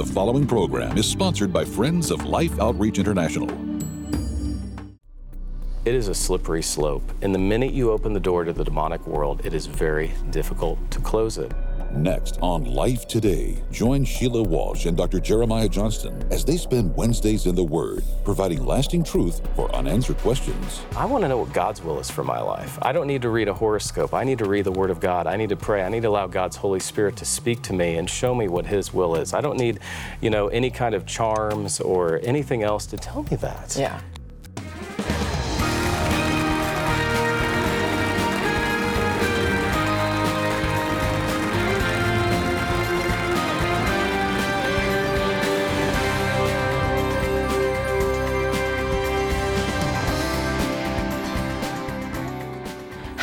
The following program is sponsored by Friends of Life Outreach International. It is a slippery slope, and the minute you open the door to the demonic world, it is very difficult to close it. Next on Life Today, join Sheila Walsh and Dr. Jeremiah Johnston as they spend Wednesdays in the Word, providing lasting truth for unanswered questions. I want to know what God's will is for my life. I don't need to read a horoscope. I need to read the Word of God. I need to pray. I need to allow God's Holy Spirit to speak to me and show me what His will is. I don't need, you know, any kind of charms or anything else to tell me that. Yeah.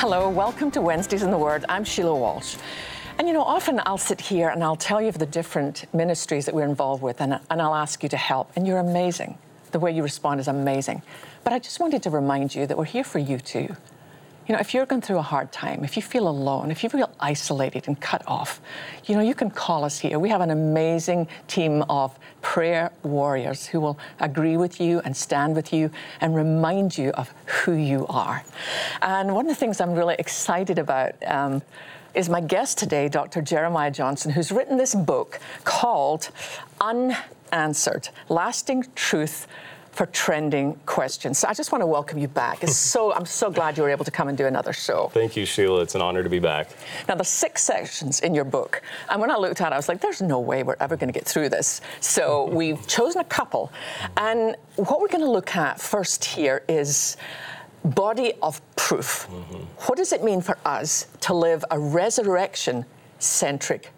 Hello, welcome to Wednesdays in the Word. I'm Sheila Walsh. And you know, often I'll sit here and I'll tell you of the different ministries that we're involved with, and, and I'll ask you to help. And you're amazing. The way you respond is amazing. But I just wanted to remind you that we're here for you too. You know, if you're going through a hard time, if you feel alone, if you feel isolated and cut off, you know, you can call us here. We have an amazing team of prayer warriors who will agree with you and stand with you and remind you of who you are. And one of the things I'm really excited about. Um, is my guest today, Dr. Jeremiah Johnston, who's written this book called Unanswered Lasting Truth for trending questions. So I just want to welcome you back. It's so I'm so glad you were able to come and do another show. Thank you, Sheila. It's an honor to be back. Now the six sections in your book, and when I looked at it, I was like, "There's no way we're ever going to get through this." So we've chosen a couple, and what we're going to look at first here is body of proof. Mm-hmm. What does it mean for us to live a resurrection centric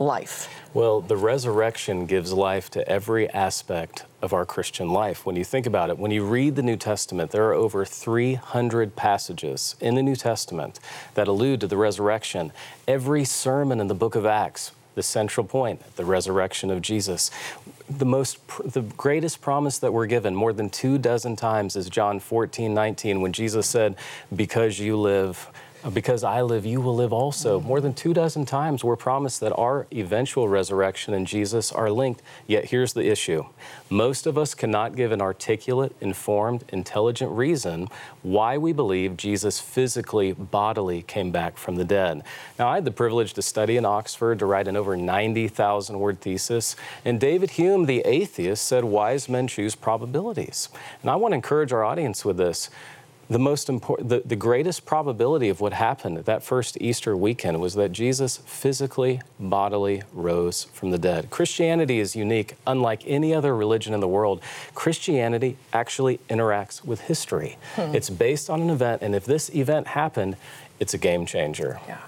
life? Well, the resurrection gives life to every aspect of our Christian life. When you think about it, when you read the New Testament, there are over 300 passages in the New Testament that allude to the resurrection. Every sermon in the book of Acts, the central point, the resurrection of Jesus. The most, the greatest promise that we're given more than two dozen times is John 14, 19, when Jesus said, Because you live, because I live, you will live also. More than two dozen times we're promised that our eventual resurrection and Jesus are linked. Yet here's the issue most of us cannot give an articulate, informed, intelligent reason why we believe Jesus physically, bodily came back from the dead. Now, I had the privilege to study in Oxford, to write an over 90,000 word thesis, and David Hume, the atheist, said wise men choose probabilities. And I want to encourage our audience with this the most important, the, the greatest probability of what happened that first Easter weekend was that Jesus physically, bodily rose from the dead. Christianity is unique, unlike any other religion in the world. Christianity actually interacts with history. Hmm. It's based on an event, and if this event happened, it's a game changer. Yeah.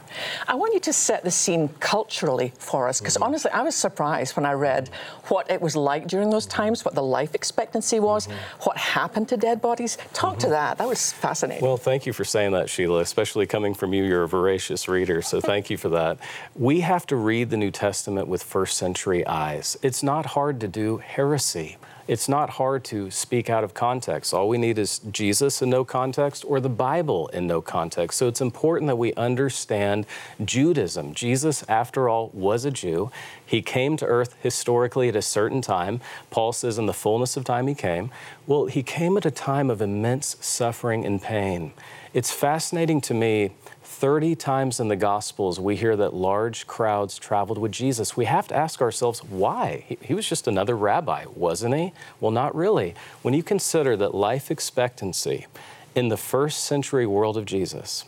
I want you to set the scene culturally for us, because mm-hmm. honestly, I was surprised when I read what it was like during those times, what the life expectancy was, mm-hmm. what happened to dead bodies. Talk mm-hmm. to that. That was fascinating. Well, thank you for saying that, Sheila, especially coming from you. You're a voracious reader, so thank you for that. We have to read the New Testament with first century eyes. It's not hard to do heresy it's not hard to speak out of context. All we need is Jesus in no context or the Bible in no context. So it's important that we understand Judaism. Jesus, after all, was a Jew. He came to earth historically at a certain time. Paul says, in the fullness of time, he came. Well, he came at a time of immense suffering and pain. It's fascinating to me 30 times in the Gospels, we hear that large crowds traveled with Jesus. We have to ask ourselves, why? He, he, was just another rabbi, wasn't he? Well, not really. When you consider that life expectancy in the first century world of Jesus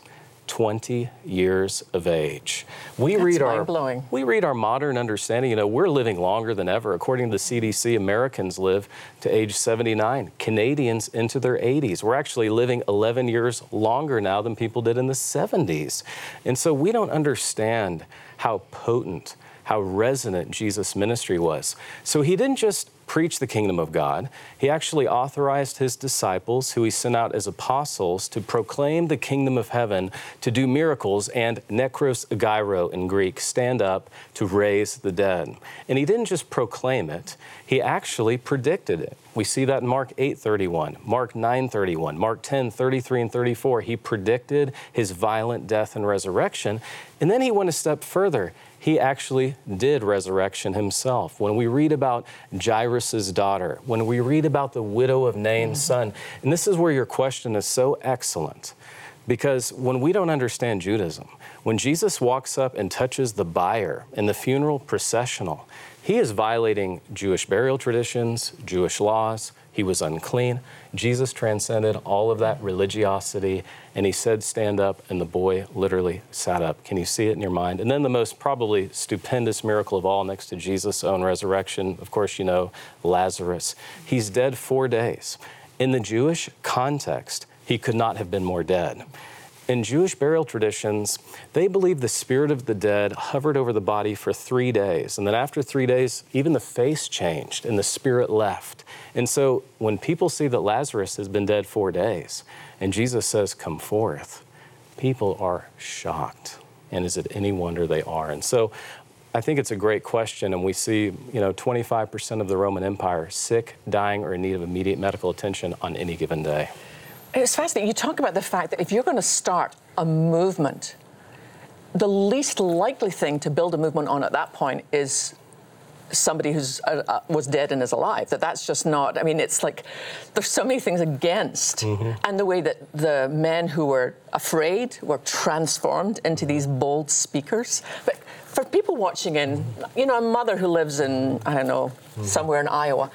20 years of age. We That's read our blowing. we read our modern understanding, you know, we're living longer than ever. According to the CDC, Americans live to age 79. Canadians into their 80s. We're actually living 11 years longer now than people did in the 70s. And so we don't understand how potent how resonant Jesus' ministry was. So he didn't just preach the kingdom of God. He actually authorized his disciples, who he sent out as apostles, to proclaim the kingdom of heaven, to do miracles, and nekros gyro in Greek, stand up to raise the dead. And he didn't just proclaim it, he actually predicted it. We see that in Mark 8:31, Mark 9:31, Mark 10:33 and 34. He predicted his violent death and resurrection. And then he went a step further he actually did resurrection himself. When we read about Jairus' daughter, when we read about the widow of Nain's son, and this is where your question is so excellent, because when we don't understand Judaism, when Jesus walks up and touches the bier in the funeral processional, he is violating Jewish burial traditions, Jewish laws. He was unclean. Jesus transcended all of that religiosity and he said, Stand up, and the boy literally sat up. Can you see it in your mind? And then the most probably stupendous miracle of all, next to Jesus' own resurrection, of course, you know, Lazarus. He's dead four days. In the Jewish context, he could not have been more dead. In Jewish burial traditions, they believe the spirit of the dead hovered over the body for three days. And then after three days, even the face changed and the spirit left. And so when people see that Lazarus has been dead four days and Jesus says, Come forth, people are shocked. And is it any wonder they are? And so I think it's a great question, and we see, you know, 25% of the Roman Empire sick, dying, or in need of immediate medical attention on any given day. It's fascinating. You talk about the fact that if you're going to start a movement, the least likely thing to build a movement on at that point is somebody who's uh, uh, was dead and is alive. That that's just not. I mean, it's like there's so many things against, mm-hmm. and the way that the men who were afraid were transformed into these bold speakers. But for people watching in, you know, a mother who lives in I don't know mm-hmm. somewhere in Iowa,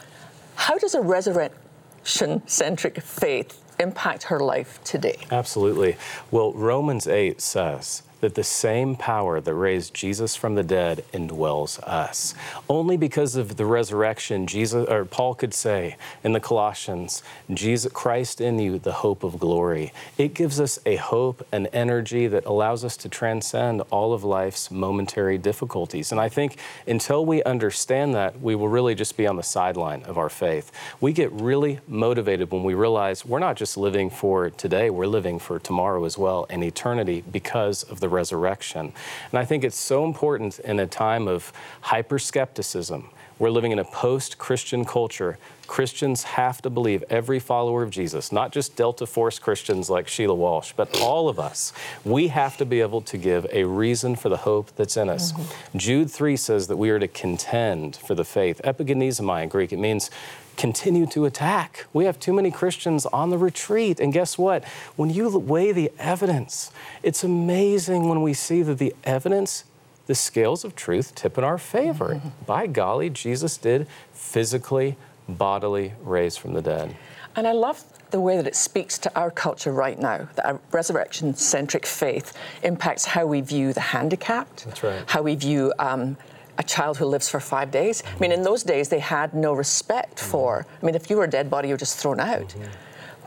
how does a resurrection-centric faith impact her life today? Absolutely. Well, Romans 8 says that the same power that raised Jesus from the dead indwells us. Only because of the resurrection, Jesus or Paul could say in the Colossians, Jesus Christ in you, the hope of glory. It gives us a hope and energy that allows us to transcend all of life's momentary difficulties. And I think until we understand that, we will really just be on the sideline of our faith. We get really motivated when we realize we're not just living for today, we're living for tomorrow as well and eternity because of the the resurrection. And I think it's so important in a time of hyper skepticism. We're living in a post Christian culture. Christians have to believe, every follower of Jesus, not just Delta Force Christians like Sheila Walsh, but all of us, we have to be able to give a reason for the hope that's in us. Mm-hmm. Jude 3 says that we are to contend for the faith. Epagonizomai in Greek, it means continue to attack. We have too many Christians on the retreat. And guess what? When you weigh the evidence, it's amazing when we see that the evidence, the scales of truth tip in our favor. Mm-hmm. By golly, Jesus did physically, bodily raise from the dead. And I love the way that it speaks to our culture right now, that our resurrection centric faith impacts how we view the handicapped, That's right. how we view um, a child who lives for five days. I mean, in those days, they had no respect for, I mean, if you were a dead body, you were just thrown out.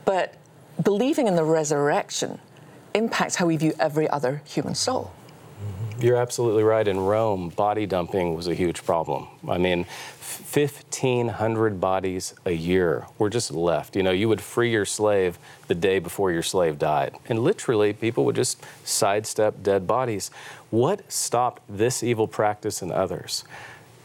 But believing in the resurrection impacts how we view every other human soul. You're absolutely right. In Rome, body dumping was a huge problem. I mean, 1,500 bodies a year were just left. You know, you would free your slave the day before your slave died. And literally, people would just sidestep dead bodies. What stopped this evil practice and others?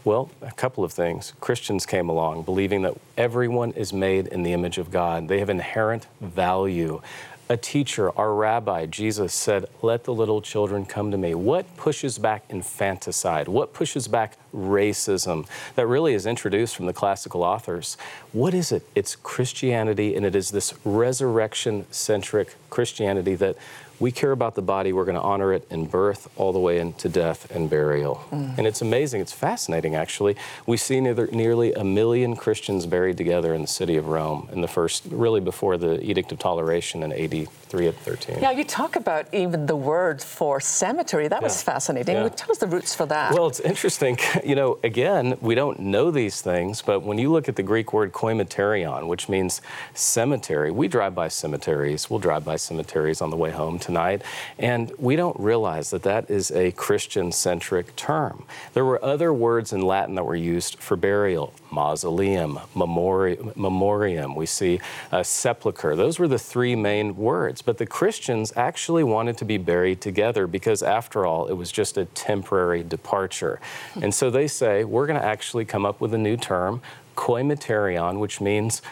Well, a couple of things. Christians came along believing that everyone is made in the image of God. They have inherent value a teacher, our rabbi, Jesus said, Let the little children come to me. What pushes back infanticide? What pushes back racism that really is introduced from the classical authors? What is it? It's Christianity, and it is this resurrection centric Christianity that we care about the body, we're going to honor it in birth all the way into death and burial. Mm. And it's amazing, it's fascinating actually. We see near, nearly a million Christians buried together in the city of Rome in the first, really before the Edict of Toleration in AD 3 and 13. Yeah, you talk about even the word for cemetery. That yeah. was fascinating. Yeah. Tell us the roots for that. Well, it's interesting. You know, again, we don't know these things, but when you look at the Greek word koimeterion, which means cemetery, we drive by cemeteries. We'll drive by cemeteries on the way home tonight, and we don't realize that that is a Christian centric term. There were other words in Latin that were used for burial mausoleum, memori- memoriam, we see a sepulcher. Those were the three main words. But the Christians actually wanted to be buried together because, after all, it was just a temporary departure. Hmm. And so they say, we're going to actually come up with a new term, koimeterion, which means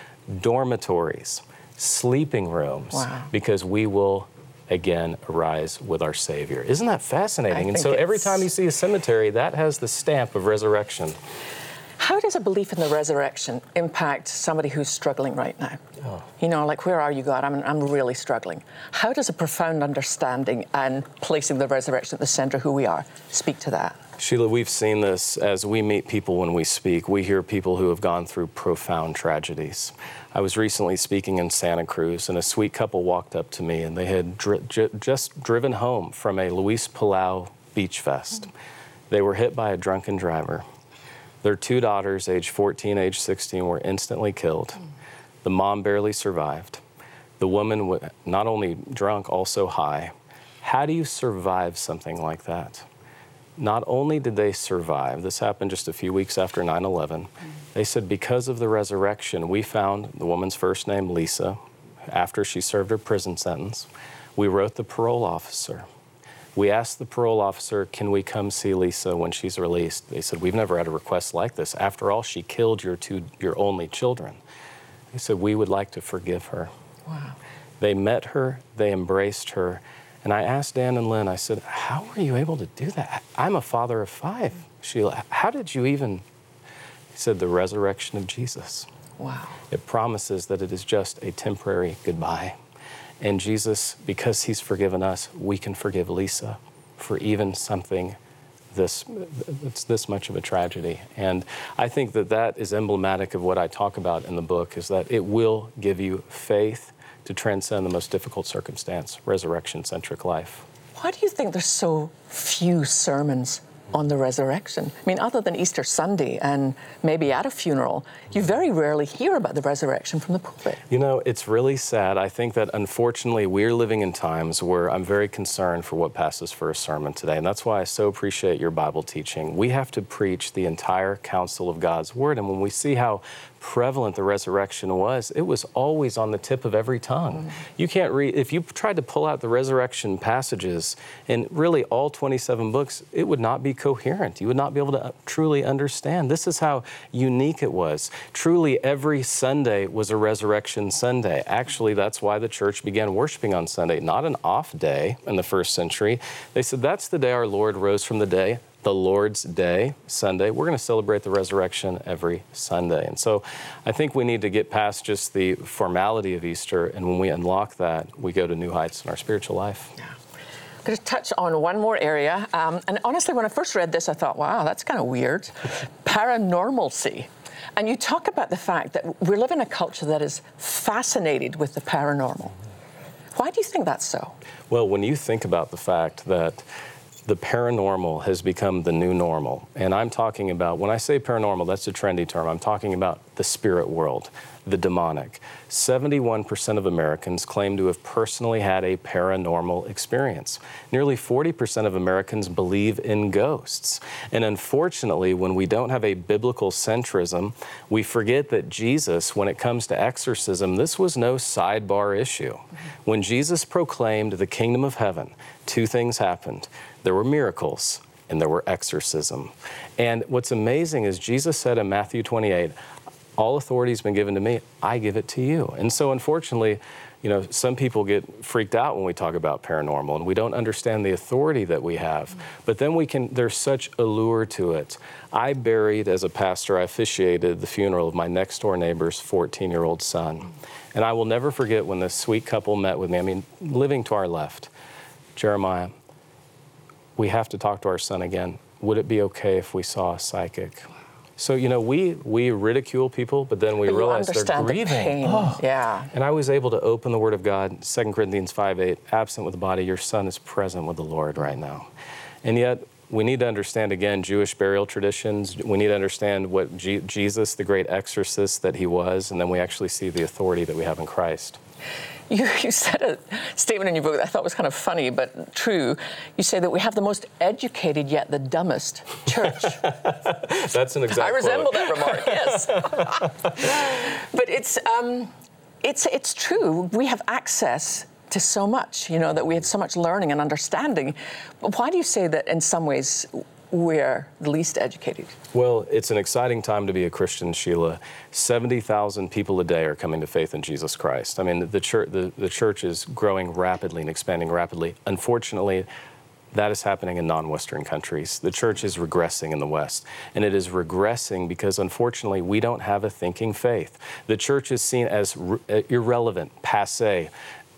dormitories, sleeping rooms, wow. because we will again arise with our Savior. Isn't that fascinating? And so every time you see a cemetery, that has the stamp of resurrection. How does a belief in the resurrection impact somebody who's struggling right now? Oh. You know, like, where are you, God? I'm, I'm really struggling. How does a profound understanding and placing the resurrection at the center of who we are speak to that? Sheila, we've seen this as we meet people when we speak. We hear people who have gone through profound tragedies. I was recently speaking in Santa Cruz, and a sweet couple walked up to me, and they had dri- j- just driven home from a Luis Palau beach fest. They were hit by a drunken driver. Their two daughters, age 14, age 16, were instantly killed. The mom barely survived. The woman, was not only drunk, also high. How do you survive something like that? Not only did they survive, this happened just a few weeks after 9 11, they said because of the resurrection, we found the woman's first name, Lisa, after she served her prison sentence. We wrote the parole officer. We asked the parole officer, can we come see Lisa when she's released? They said, we've never had a request like this. After all, she killed your two, your only children. They said, we would like to forgive her. Wow. They met her, they embraced her, and I asked Dan and Lynn, I said, How were you able to do that? I'm a father of five, Sheila. How did you even? He said, The resurrection of Jesus. Wow. It promises that it is just a temporary goodbye. And Jesus, because He's forgiven us, we can forgive Lisa for even something this it's this much of a tragedy and i think that that is emblematic of what i talk about in the book is that it will give you faith to transcend the most difficult circumstance, resurrection centric life. Why do you think there's so few sermons on the resurrection. I mean, other than Easter Sunday and maybe at a funeral, you very rarely hear about the resurrection from the pulpit. You know, it's really sad. I think that unfortunately we're living in times where I'm very concerned for what passes for a sermon today. And that's why I so appreciate your Bible teaching. We have to preach the entire counsel of God's Word. And when we see how prevalent the resurrection was, it was always on the tip of every tongue. Mm. You can't read, if you tried to pull out the resurrection passages in really all 27 books, it would not be coherent. You would not be able to uh, truly understand. This is how unique it was. Truly, every Sunday was a resurrection Sunday. Actually, that's why the church began worshiping on Sunday, not an off day in the first century. They said that's the day our Lord rose from the day the Lord's Day, Sunday. We're going to celebrate the resurrection every Sunday. And so I think we need to get past just the formality of Easter. And when we unlock that, we go to new heights in our spiritual life. Yeah. I'm going to touch on one more area. Um, and honestly, when I first read this, I thought, wow, that's kind of weird. Paranormalcy. And you talk about the fact that we live in a culture that is fascinated with the paranormal. Why do you think that's so? Well, when you think about the fact that the paranormal has become the new normal. And I'm talking about, when I say paranormal, that's a trendy term. I'm talking about the spirit world, the demonic. 71% of Americans claim to have personally had a paranormal experience. Nearly 40% of Americans believe in ghosts. And unfortunately, when we don't have a biblical centrism, we forget that Jesus, when it comes to exorcism, this was no sidebar issue. When Jesus proclaimed the kingdom of heaven, two things happened there were miracles and there were exorcism. And what's amazing is Jesus said in Matthew 28, all authority has been given to me, I give it to you. And so unfortunately, you know, some people get freaked out when we talk about paranormal and we don't understand the authority that we have. But then we can, there's such allure to it. I buried, as a pastor, I officiated the funeral of my next door neighbor's 14 year old son. And I will never forget when this sweet couple met with me, I mean, living to our left, Jeremiah, we have to talk to our son again. Would it be okay if we saw a psychic? So you know, we we ridicule people, but then we but realize they're grieving. The oh. Yeah. And I was able to open the Word of God, 2 Corinthians 5 8, absent with the body, your son is present with the Lord right now. And yet, we need to understand again Jewish burial traditions. We need to understand what G- Jesus, the great exorcist that he was, and then we actually see the authority that we have in Christ. You, you said a statement in your book that I thought was kind of funny but true. You say that we have the most educated yet the dumbest church. That's an exact. I resemble quote. that remark. Yes, but it's um, it's it's true. We have access to so much, you know, that we have so much learning and understanding. But why do you say that in some ways we're the least educated. Well, it's an exciting time to be a Christian, Sheila. 70,000 people a day are coming to faith in Jesus Christ. I mean, the church, the, the church is growing rapidly and expanding rapidly. Unfortunately, that is happening in non Western countries. The church is regressing in the West. And it is regressing because, unfortunately, we don't have a thinking faith. The church is seen as uh, irrelevant, passe,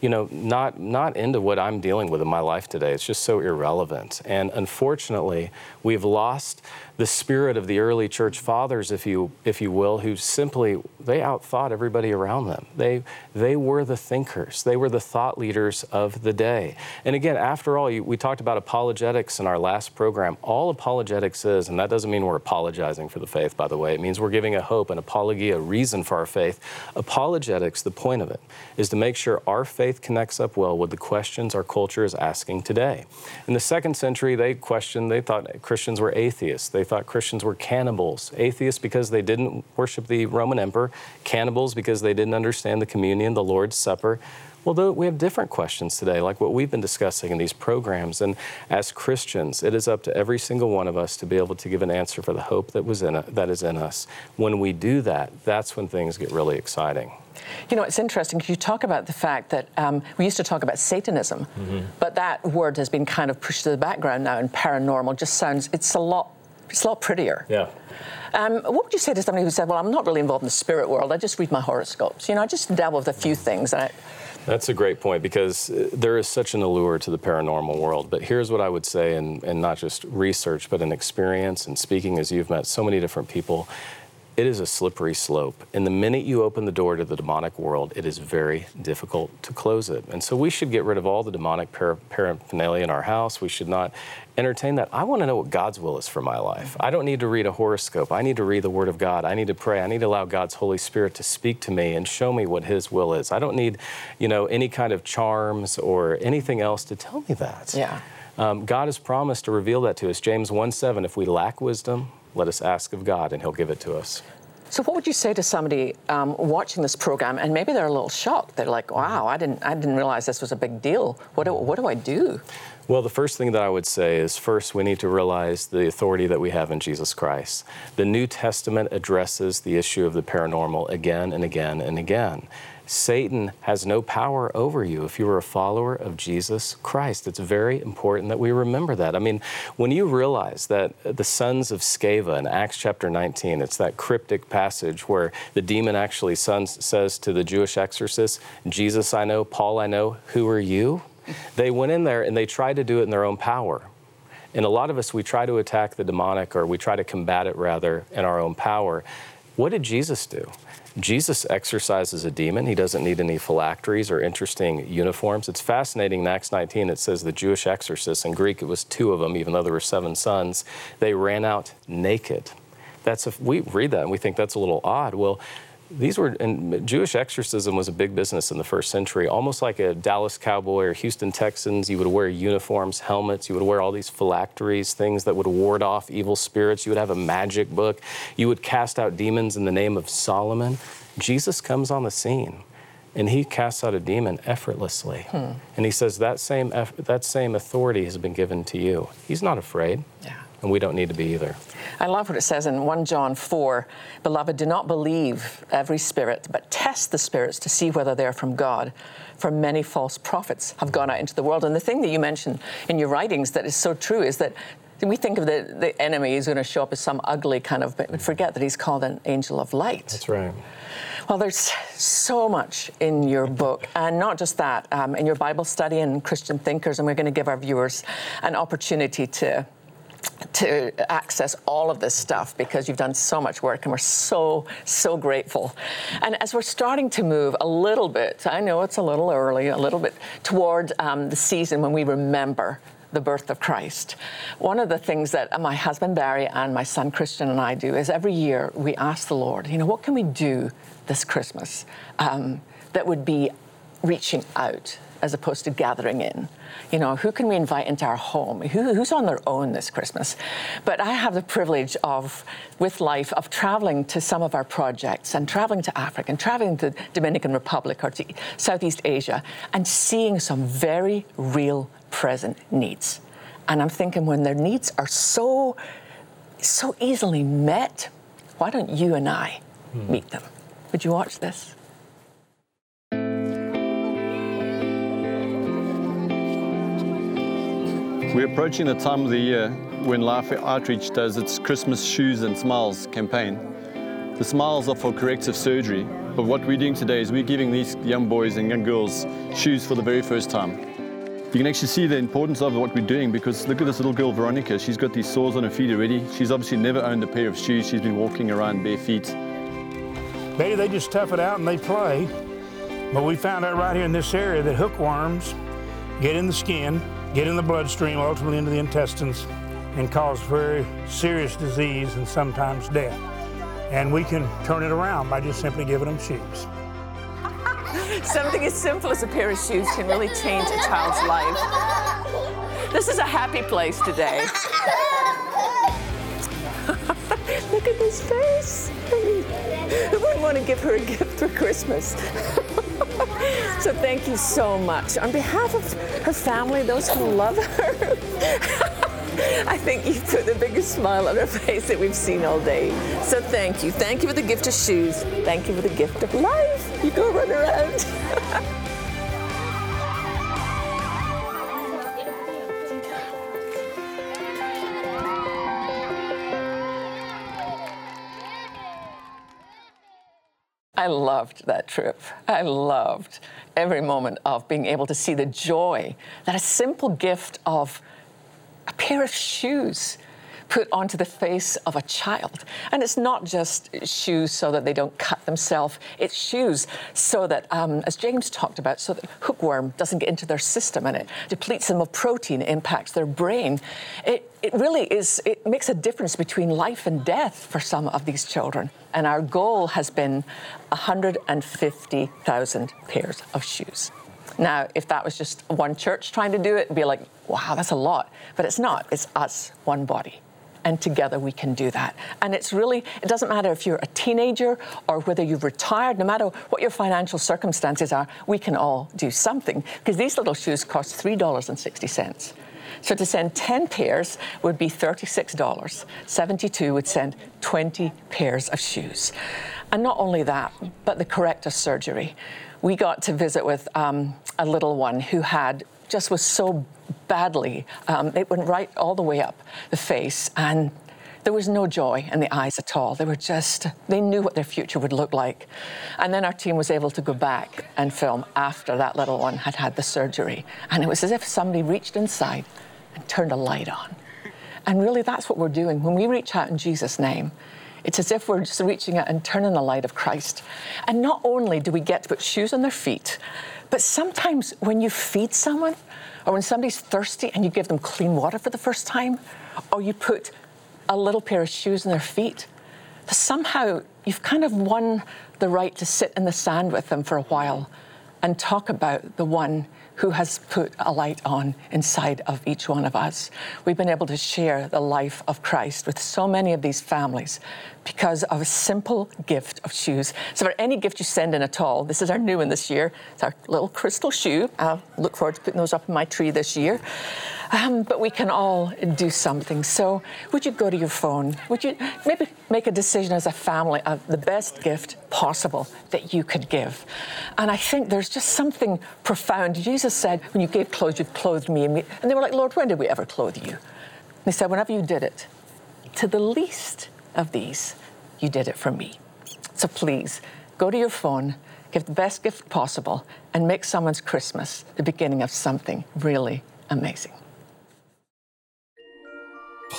you know, not not into what I'm dealing with in my life today. It's just so irrelevant. And unfortunately, we've lost the spirit of the early church fathers, if you if you will, who simply they outthought everybody around them. They they were the thinkers. They were the thought leaders of the day. And again, after all, you, we talked about apologetics in our last program. All apologetics is, and that doesn't mean we're apologizing for the faith, by the way. It means we're giving a hope, an apologia, a reason for our faith. Apologetics, the point of it, is to make sure our faith connects up well with the questions our culture is asking today. In the second century, they questioned. They thought Christians were atheists. They thought Christians were cannibals, atheists because they didn't worship the Roman emperor, cannibals because they didn't understand the communion, the Lord's Supper. Well, though we have different questions today, like what we've been discussing in these programs. And as Christians, it is up to every single one of us to be able to give an answer for the hope that was in it, that is in us. When we do that, that's when things get really exciting. You know, it's interesting. You talk about the fact that um, we used to talk about Satanism, mm-hmm. but that word has been kind of pushed to the background now, and paranormal just sounds, it's a lot it's a lot prettier. Yeah. Um, what would you say to somebody who said, "Well, I'm not really involved in the spirit world. I just read my horoscopes. You know, I just dabble with a few things." I... That's a great point because uh, there is such an allure to the paranormal world. But here's what I would say, and, and not just research, but in experience and speaking as you've met so many different people, it is a slippery slope. And the minute you open the door to the demonic world, it is very difficult to close it. And so we should get rid of all the demonic paraphernalia in our house. We should not entertain that. I want to know what God's will is for my life. I don't need to read a horoscope. I need to read the Word of God. I need to pray. I need to allow God's Holy Spirit to speak to me and show me what His will is. I don't need, you know, any kind of charms or anything else to tell me that. Yeah. Um, God has promised to reveal that to us. James 1 7, if we lack wisdom, let us ask of God and He'll give it to us. So, what would you say to somebody um, watching this program and maybe they're a little shocked? They're like, "Wow, I didn't, I didn't realize this was a big deal. What do, what do I do?" Well, the first thing that I would say is first, we need to realize the authority that we have in Jesus Christ. The New Testament addresses the issue of the paranormal again and again and again. Satan has no power over you if you are a follower of Jesus Christ. It's very important that we remember that. I mean, when you realize that the sons of Sceva in Acts chapter 19, it's that cryptic passage where the demon actually says to the Jewish exorcist, Jesus I know, Paul I know, who are you? They went in there and they tried to do it in their own power. And a lot of us, we try to attack the demonic or we try to combat it rather in our own power. What did Jesus do? Jesus exorcises a demon. He doesn't need any phylacteries or interesting uniforms. It's fascinating in Acts 19, it says the Jewish exorcists, in Greek it was two of them, even though there were seven sons, they ran out naked. That's a, we read that and we think that's a little odd. Well, these were and Jewish exorcism was a big business in the first century. Almost like a Dallas Cowboy or Houston Texans, you would wear uniforms, helmets. You would wear all these phylacteries, things that would ward off evil spirits. You would have a magic book. You would cast out demons in the name of Solomon. Jesus comes on the scene, and he casts out a demon effortlessly. Hmm. And he says that same that same authority has been given to you. He's not afraid. Yeah and we don't need to be either. I love what it says in 1 John 4 Beloved, do not believe every spirit, but test the spirits to see whether they're from God. For many false prophets have gone out into the world. And the thing that you mentioned in your writings that is so true is that we think of the, the enemy is going to show up as some ugly kind of, but forget that he's called an angel of light. That's right. Well, there's so much in your book, and not just that, um, in your Bible study and Christian thinkers, and we're going to give our viewers an opportunity to to access all of this stuff because you've done so much work and we're so, so grateful. And as we're starting to move a little bit, I know it's a little early, a little bit toward um, the season when we remember the birth of Christ. One of the things that my husband Barry and my son Christian and I do is every year we ask the Lord, you know, what can we do this Christmas um, that would be reaching out as opposed to gathering in? You know, who can we invite into our home? Who, who's on their own this Christmas? But I have the privilege of, with life, of traveling to some of our projects and traveling to Africa and traveling to Dominican Republic or to Southeast Asia and seeing some very real present needs. And I'm thinking when their needs are so, so easily met, why don't you and I hmm. meet them? Would you watch this? We're approaching the time of the year when Life Outreach does its Christmas Shoes and Smiles campaign. The smiles are for corrective surgery, but what we're doing today is we're giving these young boys and young girls shoes for the very first time. You can actually see the importance of what we're doing because look at this little girl, Veronica. She's got these sores on her feet already. She's obviously never owned a pair of shoes. She's been walking around bare feet. Maybe they just tough it out and they play. But we found out right here in this area that hookworms get in the skin, get in the bloodstream, ultimately into the intestines, and cause very serious disease and sometimes death. And we can turn it around by just simply giving them shoes. Something as simple as a pair of shoes can really change a child's life. This is a happy place today. Look at this face. Who wouldn't want to give her a gift for Christmas? so thank you so much. On behalf of her family, those who love her. I think you put the biggest smile on her face that we've seen all day. So thank you. Thank you for the gift of shoes. Thank you for the gift of life. You go run around. I loved that trip. I loved every moment of being able to see the joy that a simple gift of a pair of shoes put onto the face of a child. And it's not just shoes so that they don't cut themselves, it's shoes so that, um, as James talked about, so that hookworm doesn't get into their system and it depletes them of protein, impacts their brain. It, it really is, it makes a difference between life and death for some of these children. And our goal has been 150,000 pairs of shoes. Now, if that was just one church trying to do it, it'd be like, wow, that's a lot. But it's not. It's us, one body. And together we can do that. And it's really, it doesn't matter if you're a teenager or whether you've retired, no matter what your financial circumstances are, we can all do something. Because these little shoes cost $3.60. So to send 10 pairs would be $36. 72 would send 20 pairs of shoes. And not only that, but the corrective surgery we got to visit with um, a little one who had just was so badly, um, it went right all the way up the face, and there was no joy in the eyes at all. They were just, they knew what their future would look like. And then our team was able to go back and film after that little one had had the surgery. And it was as if somebody reached inside and turned a light on. And really, that's what we're doing. When we reach out in Jesus' name, it's as if we're just reaching out and turning the light of Christ. And not only do we get to put shoes on their feet, but sometimes when you feed someone, or when somebody's thirsty and you give them clean water for the first time, or you put a little pair of shoes on their feet, somehow you've kind of won the right to sit in the sand with them for a while and talk about the one who has put a light on inside of each one of us. We've been able to share the life of Christ with so many of these families because of a simple gift of shoes. So, for any gift you send in at all, this is our new one this year. It's our little crystal shoe. I'll look forward to putting those up in my tree this year. Um, but we can all do something. So, would you go to your phone? Would you maybe make a decision as a family of the best gift possible that you could give? And I think there's just something profound. Jesus said, When you gave clothes, you clothed me. And they were like, Lord, when did we ever clothe you? And he said, Whenever you did it, to the least of these, you did it for me. So please, go to your phone, give the best gift possible, and make someone's Christmas the beginning of something really amazing.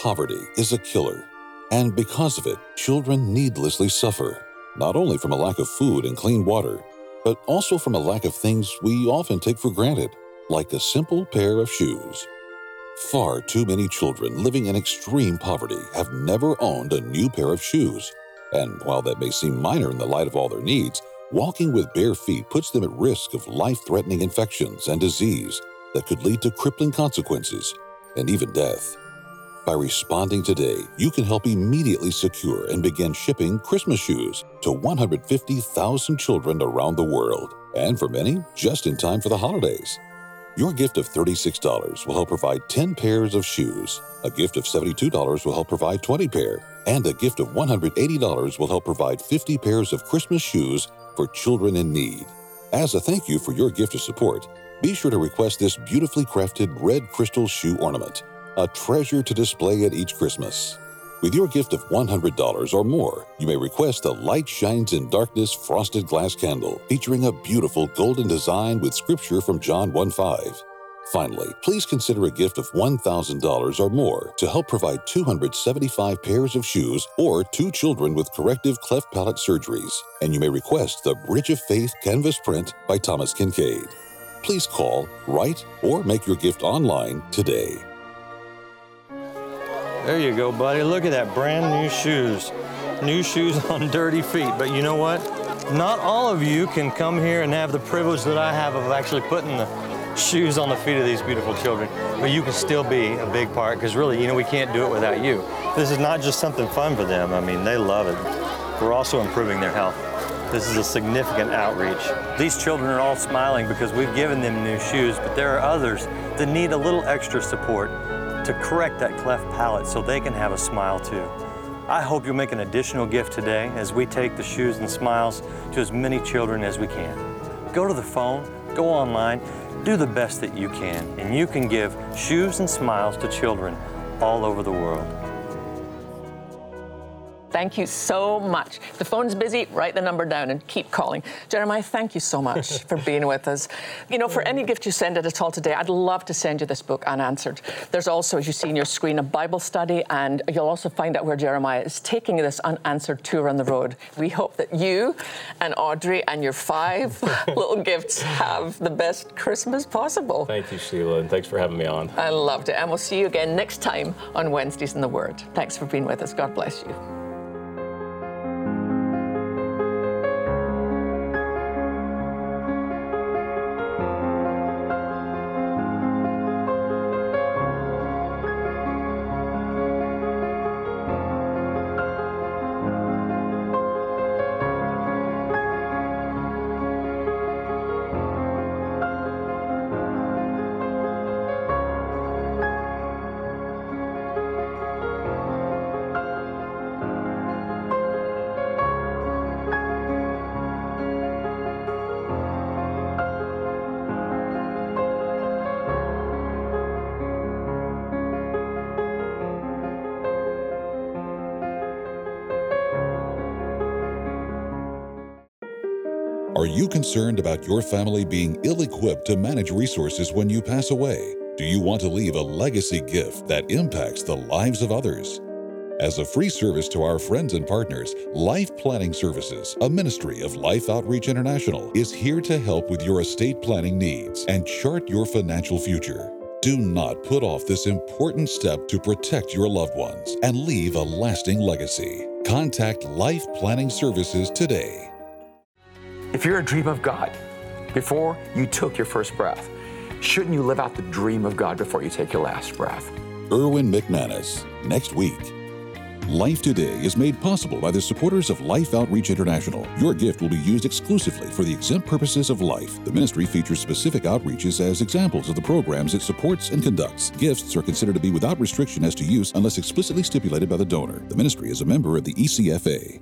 Poverty is a killer, and because of it, children needlessly suffer, not only from a lack of food and clean water, but also from a lack of things we often take for granted, like a simple pair of shoes. Far too many children living in extreme poverty have never owned a new pair of shoes. And while that may seem minor in the light of all their needs, walking with bare feet puts them at risk of life threatening infections and disease that could lead to crippling consequences and even death. By responding today, you can help immediately secure and begin shipping Christmas shoes to 150,000 children around the world, and for many, just in time for the holidays. Your gift of $36 will help provide 10 pairs of shoes. A gift of $72 will help provide 20 pair. And a gift of $180 will help provide 50 pairs of Christmas shoes for children in need. As a thank you for your gift of support, be sure to request this beautifully crafted red crystal shoe ornament, a treasure to display at each Christmas. With your gift of $100 or more, you may request the Light Shines in Darkness frosted glass candle featuring a beautiful golden design with scripture from John 1 5. Finally, please consider a gift of $1,000 or more to help provide 275 pairs of shoes or two children with corrective cleft palate surgeries, and you may request the Bridge of Faith canvas print by Thomas Kinkade. Please call, write, or make your gift online today. There you go, buddy. Look at that brand new shoes. New shoes on dirty feet. But you know what? Not all of you can come here and have the privilege that I have of actually putting the shoes on the feet of these beautiful children. But you can still be a big part because really, you know, we can't do it without you. This is not just something fun for them. I mean, they love it. We're also improving their health. This is a significant outreach. These children are all smiling because we've given them new shoes, but there are others that need a little extra support to correct that cleft palate so they can have a smile too. I hope you'll make an additional gift today as we take the shoes and smiles to as many children as we can. Go to the phone, go online, do the best that you can, and you can give shoes and smiles to children all over the world. Thank you so much. The phone's busy, write the number down and keep calling. Jeremiah, thank you so much for being with us. You know, for any gift you send at all today, I'd love to send you this book unanswered. There's also, as you see on your screen, a Bible study, and you'll also find out where Jeremiah is taking this unanswered tour on the road. We hope that you and Audrey and your five little gifts have the best Christmas possible. Thank you, Sheila, and thanks for having me on. I loved it. And we'll see you again next time on Wednesdays in the Word. Thanks for being with us. God bless you. Concerned about your family being ill equipped to manage resources when you pass away? Do you want to leave a legacy gift that impacts the lives of others? As a free service to our friends and partners, Life Planning Services, a ministry of Life Outreach International, is here to help with your estate planning needs and chart your financial future. Do not put off this important step to protect your loved ones and leave a lasting legacy. Contact Life Planning Services today. If you're a dream of God before you took your first breath, shouldn't you live out the dream of God before you take your last breath? Erwin McManus, next week. Life Today is made possible by the supporters of Life Outreach International. Your gift will be used exclusively for the exempt purposes of life. The ministry features specific outreaches as examples of the programs it supports and conducts. Gifts are considered to be without restriction as to use unless explicitly stipulated by the donor. The ministry is a member of the ECFA.